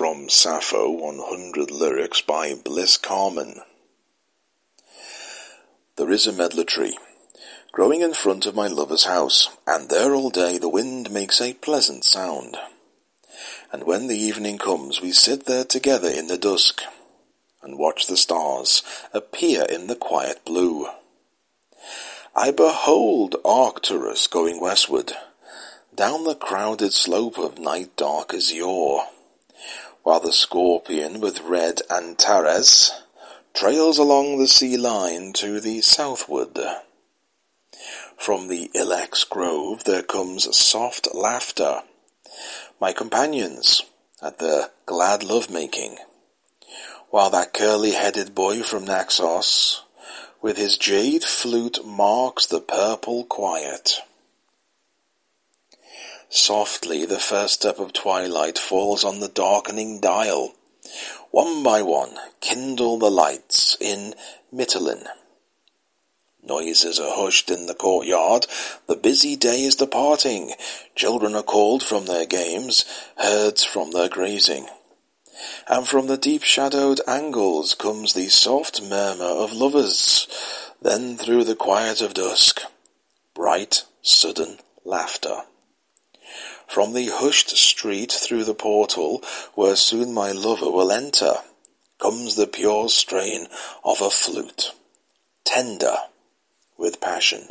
from Sappho 100 Lyrics by Bliss Carman. There is a medlar tree growing in front of my lover's house, and there all day the wind makes a pleasant sound. And when the evening comes, we sit there together in the dusk, and watch the stars appear in the quiet blue. I behold Arcturus going westward, down the crowded slope of night dark azure, while the scorpion with red Antares trails along the sea line to the southward. From the ilex grove there comes soft laughter, my companions at their glad love-making, while that curly-headed boy from Naxos with his jade flute marks the purple quiet. Softly the first step of twilight falls on the darkening dial. One by one kindle the lights in Mytilene. Noises are hushed in the courtyard. The busy day is departing. Children are called from their games, herds from their grazing and from the deep-shadowed angles comes the soft murmur of lovers. Then through the quiet of dusk, bright, sudden laughter. From the hushed street through the portal, where soon my lover will enter, comes the pure strain of a flute, tender with passion.